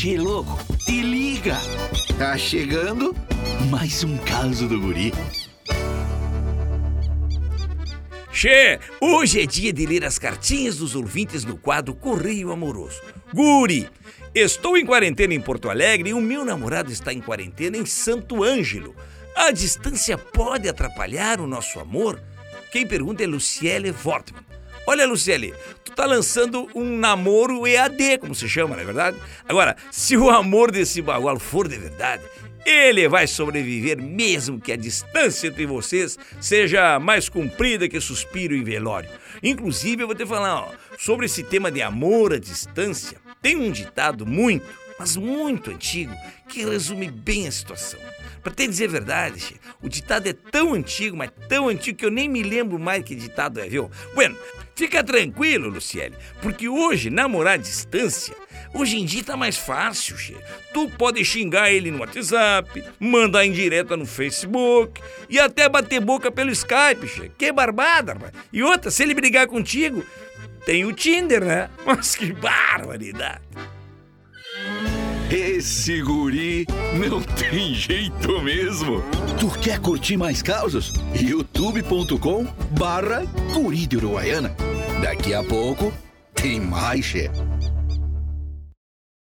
Che, louco, te liga. Tá chegando mais um caso do guri. Che, hoje é dia de ler as cartinhas dos ouvintes no quadro Correio Amoroso. Guri, estou em quarentena em Porto Alegre e o meu namorado está em quarentena em Santo Ângelo. A distância pode atrapalhar o nosso amor? Quem pergunta é Luciele Wortmann. Olha, Luciele, tu tá lançando um namoro EAD, como se chama, não é verdade? Agora, se o amor desse bagual for de verdade, ele vai sobreviver mesmo que a distância entre vocês seja mais comprida que suspiro em velório. Inclusive, eu vou te falar ó, sobre esse tema de amor à distância. Tem um ditado muito, mas muito antigo que resume bem a situação. Pra te dizer a verdade, che, o ditado é tão antigo, mas tão antigo que eu nem me lembro mais que ditado é, viu? Bueno, fica tranquilo, Luciele, porque hoje namorar à distância Hoje em dia tá mais fácil, che. Tu pode xingar ele no WhatsApp, mandar indireta no Facebook e até bater boca pelo Skype, che. Que barbada, rapaz. E outra, se ele brigar contigo, tem o Tinder, né? Mas que barbaridade. Esse guri não tem jeito mesmo. Tu quer curtir mais causas? youtube.com barra guri de Uruguaiana. Daqui a pouco tem mais, chefe.